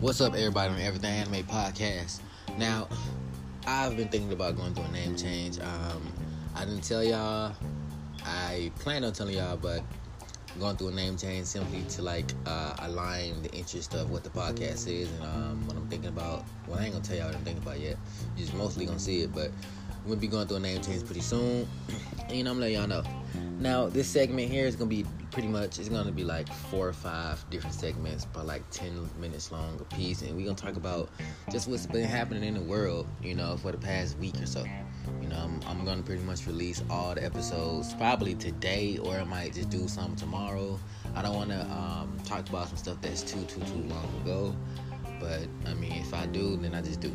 What's up, everybody on Everything Anime Podcast? Now, I've been thinking about going through a name change. Um, I didn't tell y'all. I planned on telling y'all, but going through a name change simply to like uh, align the interest of what the podcast is and um, what I'm thinking about. Well, I ain't gonna tell y'all what I'm thinking about yet. You're just mostly gonna see it, but gonna be going through a name change pretty soon. And, I'm letting y'all know. Now, this segment here is gonna be pretty much. It's gonna be like four or five different segments, but like ten minutes long a piece, and we're gonna talk about just what's been happening in the world, you know, for the past week or so. You know, I'm, I'm gonna pretty much release all the episodes probably today, or I might just do some tomorrow. I don't want to um, talk about some stuff that's too too too long ago, but I mean, if I do, then I just do.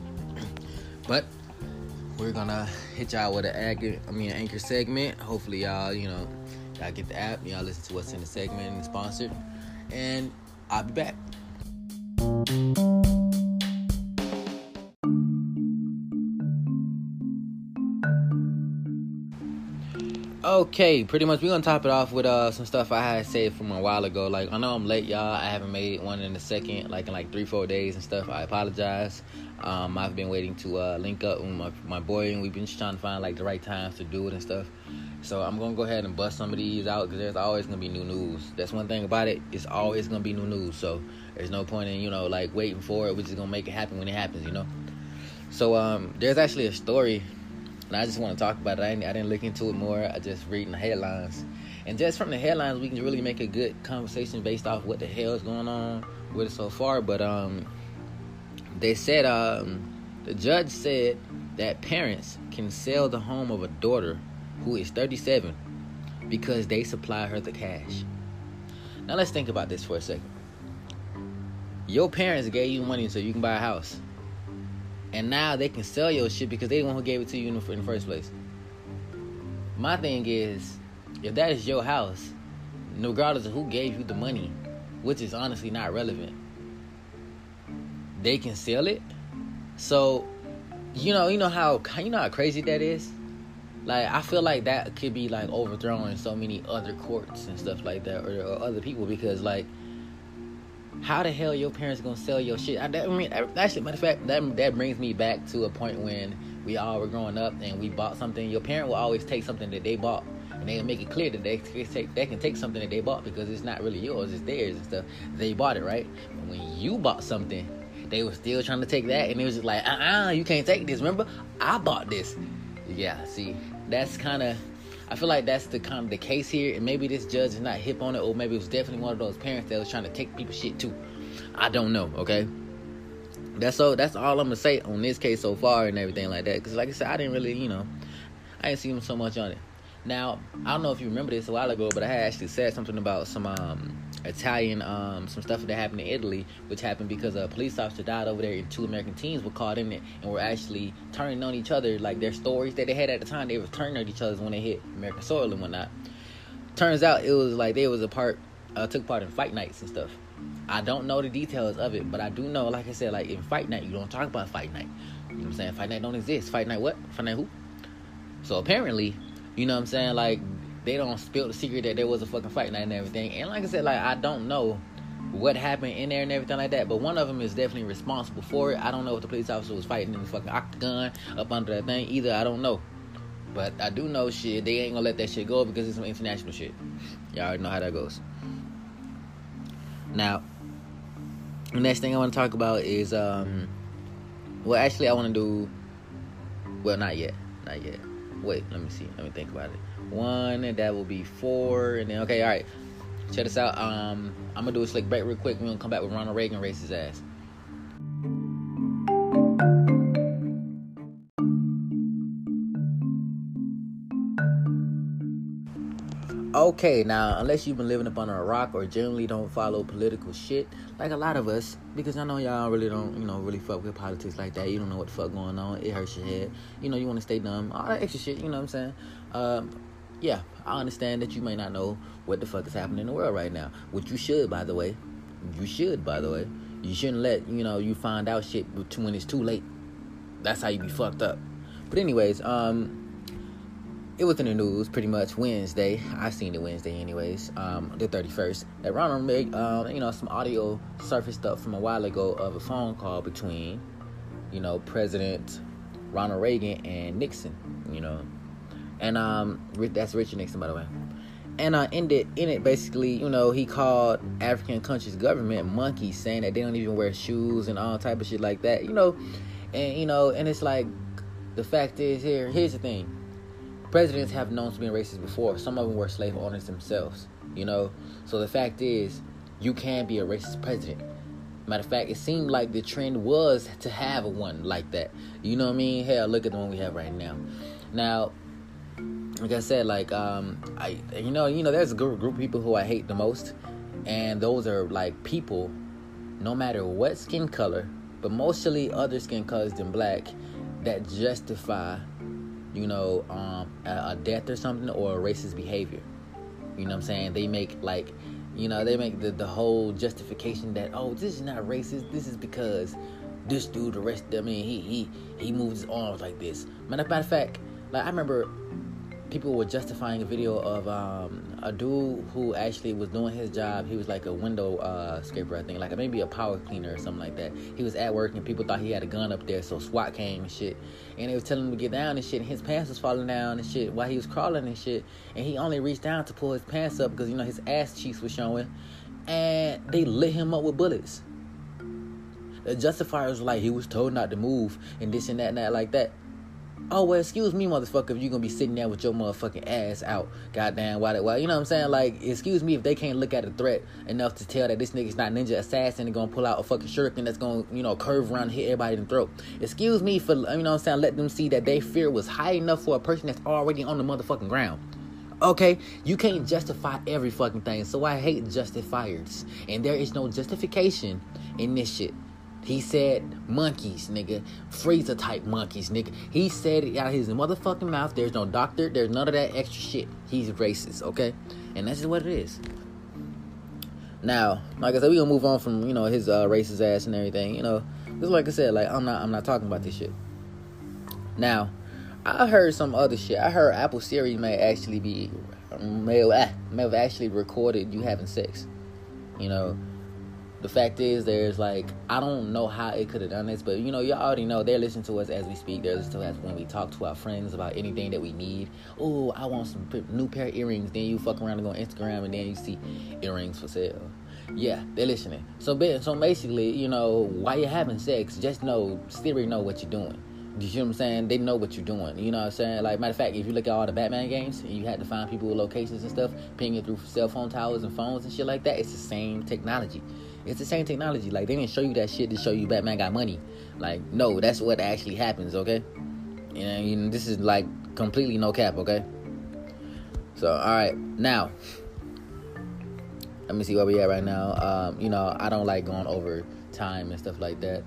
but we're gonna hit y'all with an anchor, I mean, an anchor segment. Hopefully, y'all, you know, y'all get the app, y'all listen to what's in the segment and sponsored, and I'll be back. Okay, pretty much we're gonna top it off with uh some stuff I had said from a while ago. Like I know I'm late, y'all. I haven't made one in a second, like in like three, four days and stuff. I apologize. Um, I've been waiting to uh, link up with my, my boy, and we've been trying to find like the right times to do it and stuff. So I'm gonna go ahead and bust some of these out because there's always gonna be new news. That's one thing about it. It's always gonna be new news. So there's no point in you know like waiting for it. We're just gonna make it happen when it happens. You know. So um, there's actually a story and I just want to talk about it. I didn't, I didn't look into it more. I just reading the headlines, and just from the headlines, we can really make a good conversation based off what the hell is going on with it so far. But um, they said um, the judge said that parents can sell the home of a daughter who is 37 because they supply her the cash. Now let's think about this for a second. Your parents gave you money so you can buy a house and now they can sell your shit because they the one who gave it to you in the, in the first place. My thing is, if that is your house, regardless of who gave you the money, which is honestly not relevant, they can sell it. So, you know, you know how you know how crazy that is. Like I feel like that could be like overthrown in so many other courts and stuff like that, or, or other people because like how the hell your parents gonna sell your shit? I, I mean, actually, matter of fact, that that brings me back to a point when we all were growing up and we bought something. Your parent will always take something that they bought, and they make it clear that they take they can take something that they bought because it's not really yours, it's theirs and stuff. They bought it, right? But when you bought something, they were still trying to take that, and it was just like, uh, uh-uh, uh you can't take this. Remember, I bought this. Yeah, see, that's kind of I feel like that's the kind of the case here, and maybe this judge is not hip on it, or maybe it was definitely one of those parents that was trying to take people shit too. I don't know. Okay, that's all. That's all I'm gonna say on this case so far and everything like that. Because like I said, I didn't really, you know, I didn't see him so much on it. Now I don't know if you remember this a while ago, but I actually said something about some um Italian, um, some stuff that happened in Italy, which happened because a police officer died over there, and two American teens were caught in it and were actually turning on each other. Like their stories that they had at the time, they were turning on each other when they hit American soil and whatnot. Turns out it was like they was a part, uh, took part in fight nights and stuff. I don't know the details of it, but I do know, like I said, like in fight night, you don't talk about fight night. You know what I'm saying? Fight night don't exist. Fight night what? Fight night who? So apparently, you know what I'm saying? Like they don't spill the secret that there was a fucking fight night and everything. And like I said, like I don't know what happened in there and everything like that. But one of them is definitely responsible for it. I don't know if the police officer was fighting in the fucking octagon up under that thing either. I don't know. But I do know shit. They ain't gonna let that shit go because it's some international shit. Y'all already know how that goes. Now, the next thing I want to talk about is um. Well, actually, I want to do. Well, not yet. Not yet. Wait, let me see. Let me think about it one, and that will be four, and then okay, all right. Check this out. Um, I'm gonna do a slick break real quick. We're gonna come back with Ronald Reagan race his ass. Okay, now unless you've been living up under a rock or generally don't follow political shit, like a lot of us, because I know y'all really don't, you know, really fuck with politics like that. You don't know what the fuck going on. It hurts your head. You know, you want to stay dumb. All that extra shit. You know what I'm saying? Um, yeah, I understand that you may not know what the fuck is happening in the world right now. Which you should, by the way. You should, by the way. You shouldn't let, you know, you find out shit when it's too late. That's how you be fucked up. But anyways, um it was in the news pretty much Wednesday. I seen it Wednesday, anyways, um, the 31st. That Ronald made, um, you know, some audio surfaced up from a while ago of a phone call between, you know, President Ronald Reagan and Nixon, you know, and um, that's Richard Nixon, by the way. And uh, it, in it, basically, you know, he called African countries' government monkeys, saying that they don't even wear shoes and all type of shit like that, you know, and you know, and it's like, the fact is here. Here's the thing: presidents have known to be racist before. Some of them were slave owners themselves, you know. So the fact is, you can be a racist president. Matter of fact, it seemed like the trend was to have one like that. You know what I mean? Hell, look at the one we have right now. Now, like I said, like um, I, you know, you know, there's a group, group of people who I hate the most, and those are like people, no matter what skin color, but mostly other skin colors than black, that justify, you know, um, a, a death or something or a racist behavior. You know what I'm saying? They make like, you know, they make the, the whole justification that oh, this is not racist. This is because this dude arrested. I mean, he he he moves his arms like this. Matter of fact, like I remember people were justifying a video of um, a dude who actually was doing his job. He was like a window uh, scraper, I think, like maybe a power cleaner or something like that. He was at work and people thought he had a gun up there, so SWAT came and shit. And they was telling him to get down and shit. And his pants was falling down and shit while he was crawling and shit. And he only reached down to pull his pants up because you know his ass cheeks was showing. And they lit him up with bullets. The justifiers was like he was told not to move and this and that and that like that. Oh well, excuse me, motherfucker, if you gonna be sitting there with your motherfucking ass out, goddamn, why? Why? You know what I'm saying? Like, excuse me if they can't look at a threat enough to tell that this nigga's not ninja assassin and gonna pull out a fucking shuriken that's gonna, you know, curve around and hit everybody in the throat. Excuse me for, you know what I'm saying? Let them see that their fear was high enough for a person that's already on the motherfucking ground. Okay, you can't justify every fucking thing, so I hate justifiers, and there is no justification in this shit. He said monkeys, nigga. Freezer type monkeys, nigga. He said it out of his motherfucking mouth. There's no doctor. There's none of that extra shit. He's racist, okay? And that's just what it is. Now, like I said, we gonna move on from you know his uh, racist ass and everything. You know, just like I said, like I'm not I'm not talking about this shit. Now, I heard some other shit. I heard Apple Siri may actually be may may have actually recorded you having sex. You know, the fact is there's like i don't know how it could have done this but you know you already know they're listening to us as we speak they're listening to us when we talk to our friends about anything that we need oh i want some new pair of earrings then you fuck around and go on instagram and then you see earrings for sale yeah they're listening so so basically you know while you're having sex just know Siri know what you're doing you see what I'm saying? They know what you're doing. You know what I'm saying? Like, matter of fact, if you look at all the Batman games and you had to find people with locations and stuff, pinging through cell phone towers and phones and shit like that, it's the same technology. It's the same technology. Like they didn't show you that shit to show you Batman got money. Like no, that's what actually happens. Okay, and you know, this is like completely no cap. Okay. So all right, now let me see where we at right now. Um, you know, I don't like going over time and stuff like that.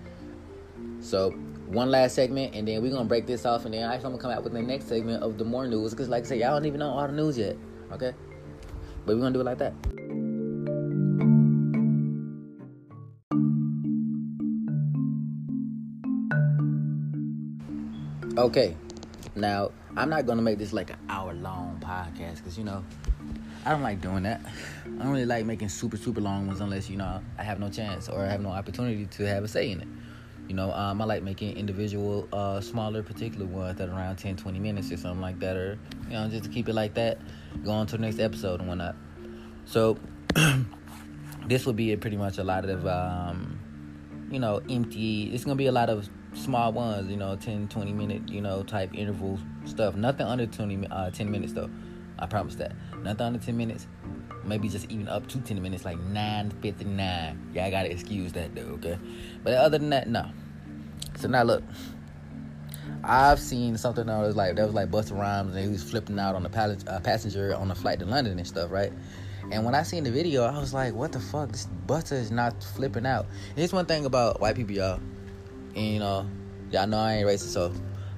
So one last segment, and then we're gonna break this off, and then I'm gonna come out with the next segment of the more news. Because like I said, y'all don't even know all the news yet. Okay, but we're gonna do it like that. Okay, now I'm not gonna make this like an hour long podcast because you know I don't like doing that. I don't really like making super super long ones unless you know I have no chance or I have no opportunity to have a say in it. You know, um, I like making individual, uh, smaller, particular ones that are around 10, 20 minutes or something like that, or you know, just to keep it like that. Go on to the next episode and whatnot. So this will be a, pretty much a lot of, um, you know, empty. It's gonna be a lot of small ones, you know, 10, 20 minute, you know, type interval stuff. Nothing under 20, uh, 10 minutes though. I promise that. Nothing under 10 minutes. Maybe just even up to 10 minutes, like 9.59. Yeah, I gotta excuse that though, okay? But other than that, no. So now look. I've seen something that was like that was like Busta Rhymes and he was flipping out on the pal- uh, passenger on the flight to London and stuff, right? And when I seen the video, I was like, "What the fuck? This Busta is not flipping out." And here's one thing about white people, y'all. You know, y'all know I ain't racist, so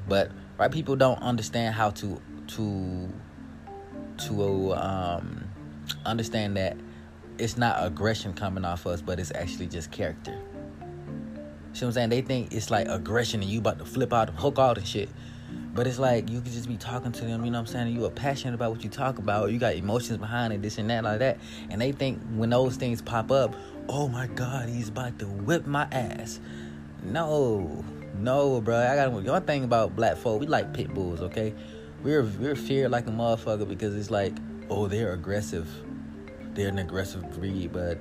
but white people don't understand how to to to um, understand that it's not aggression coming off us, but it's actually just character. See what I'm saying? They think it's like aggression and you about to flip out and hook out and shit. But it's like you could just be talking to them, you know what I'm saying? You are passionate about what you talk about, you got emotions behind it, this and that, like that. And they think when those things pop up, oh my God, he's about to whip my ass. No, no, bro. I got one thing about black folk. We like pit bulls, okay? We're we're feared like a motherfucker because it's like, oh, they're aggressive. They're an aggressive breed, but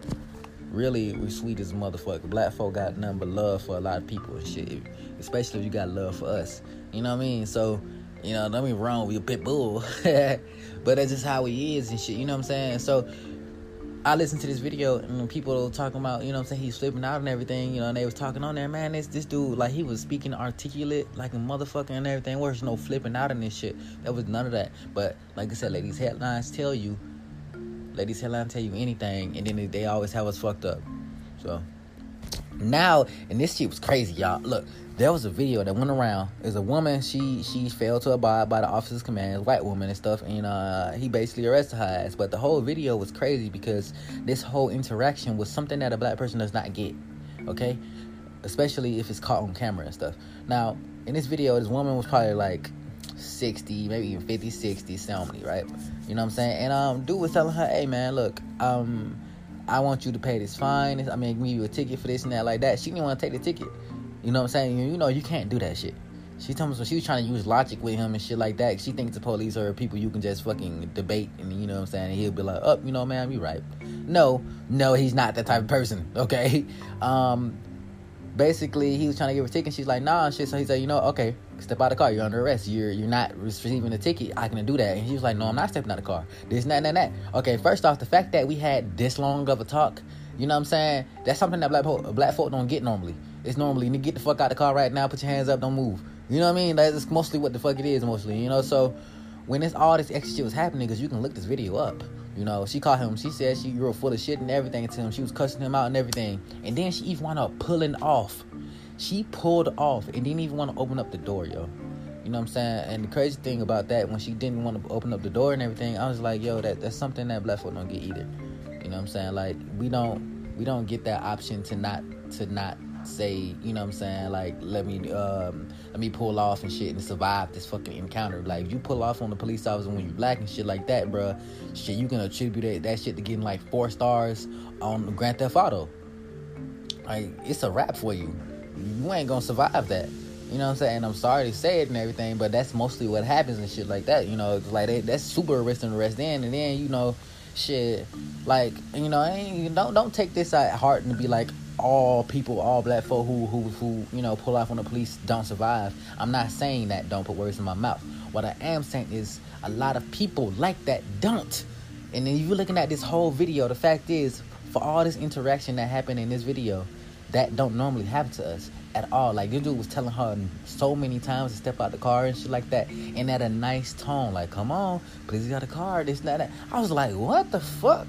really we sweet as motherfucker. Black folk got nothing but love for a lot of people and shit. Especially if you got love for us. You know what I mean? So, you know, don't be wrong, we a pit bull. but that's just how he is and shit, you know what I'm saying? So I listened to this video and people talking about, you know I'm saying, he's flipping out and everything, you know, and they was talking on there, man, this this dude, like he was speaking articulate like a motherfucker and everything. Where's no flipping out in this shit. There was none of that. But like I said, ladies headlines tell you ladies headlines tell you anything and then they always have us fucked up. So now and this shit was crazy, y'all. Look, there was a video that went around. There's a woman. She she failed to abide by the officer's commands, white woman and stuff. And uh, he basically arrested her ass. But the whole video was crazy because this whole interaction was something that a black person does not get. Okay, especially if it's caught on camera and stuff. Now in this video, this woman was probably like 60, maybe even 50, 60, 70, right? You know what I'm saying? And um, dude was telling her, "Hey man, look, um." I want you to pay this fine. I mean, give you a ticket for this and that, like that. She didn't want to take the ticket. You know what I'm saying? You, know, you can't do that shit. She told me she was trying to use logic with him and shit like that. She thinks the police are people you can just fucking debate and you know what I'm saying? And he'll be like, oh, you know, man, you're right. No, no, he's not that type of person, okay? Um, basically, he was trying to give her a ticket. She's like, nah, shit. So he said, you know, okay, step out of the car. You're under arrest. You're you're not receiving a ticket. I can do that. And he was like, no, I'm not stepping out of the car. This, that, that, that. Okay, first off, the fact that we had this long of a talk, you know what I'm saying? That's something that black, black folk don't get normally. It's normally you get the fuck out the car right now, put your hands up, don't move. You know what I mean? That's mostly what the fuck it is, mostly. You know, so when this all this extra shit was happening, because you can look this video up. You know, she caught him. She said she grew full of shit and everything to him. She was cussing him out and everything. And then she even wound up pulling off. She pulled off and didn't even want to open up the door, yo. You know what I'm saying? And the crazy thing about that, when she didn't want to open up the door and everything, I was like, yo, that that's something that black folk don't get either. You know what I'm saying? Like we don't we don't get that option to not to not say, you know what I'm saying, like let me um let me pull off and shit and survive this fucking encounter. Like if you pull off on the police officer when you black and shit like that, bro, shit you can attribute that, that shit to getting like four stars on Grand Theft Auto. Like it's a wrap for you. You ain't gonna survive that. You know what I'm saying? I'm sorry to say it and everything, but that's mostly what happens and shit like that. You know, like they, that's super arresting arrest in, and then you know, shit, like you know, don't don't take this at heart and be like, all people, all black folk who who who you know pull off on the police don't survive. I'm not saying that. Don't put words in my mouth. What I am saying is a lot of people like that don't. And then you're looking at this whole video. The fact is, for all this interaction that happened in this video, that don't normally happen to us at all. Like this dude was telling her so many times to step out the car and shit like that, and at a nice tone, like, "Come on, please got a car." This, that, that. I was like, "What the fuck?"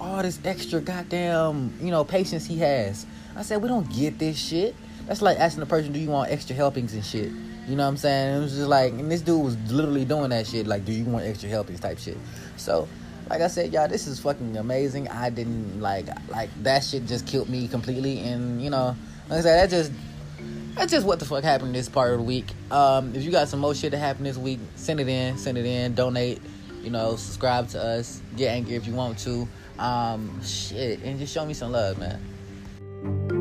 all this extra goddamn, you know, patience he has. I said, we don't get this shit. That's like asking the person, do you want extra helpings and shit? You know what I'm saying? It was just like, and this dude was literally doing that shit. Like, do you want extra helpings type shit? So, like I said, y'all, this is fucking amazing. I didn't like, like that shit just killed me completely. And you know, like I said, that just, that's just what the fuck happened this part of the week. Um, if you got some more shit that happened this week, send it in, send it in, donate. You know, subscribe to us. Get angry if you want to. Um, shit, and just show me some love, man.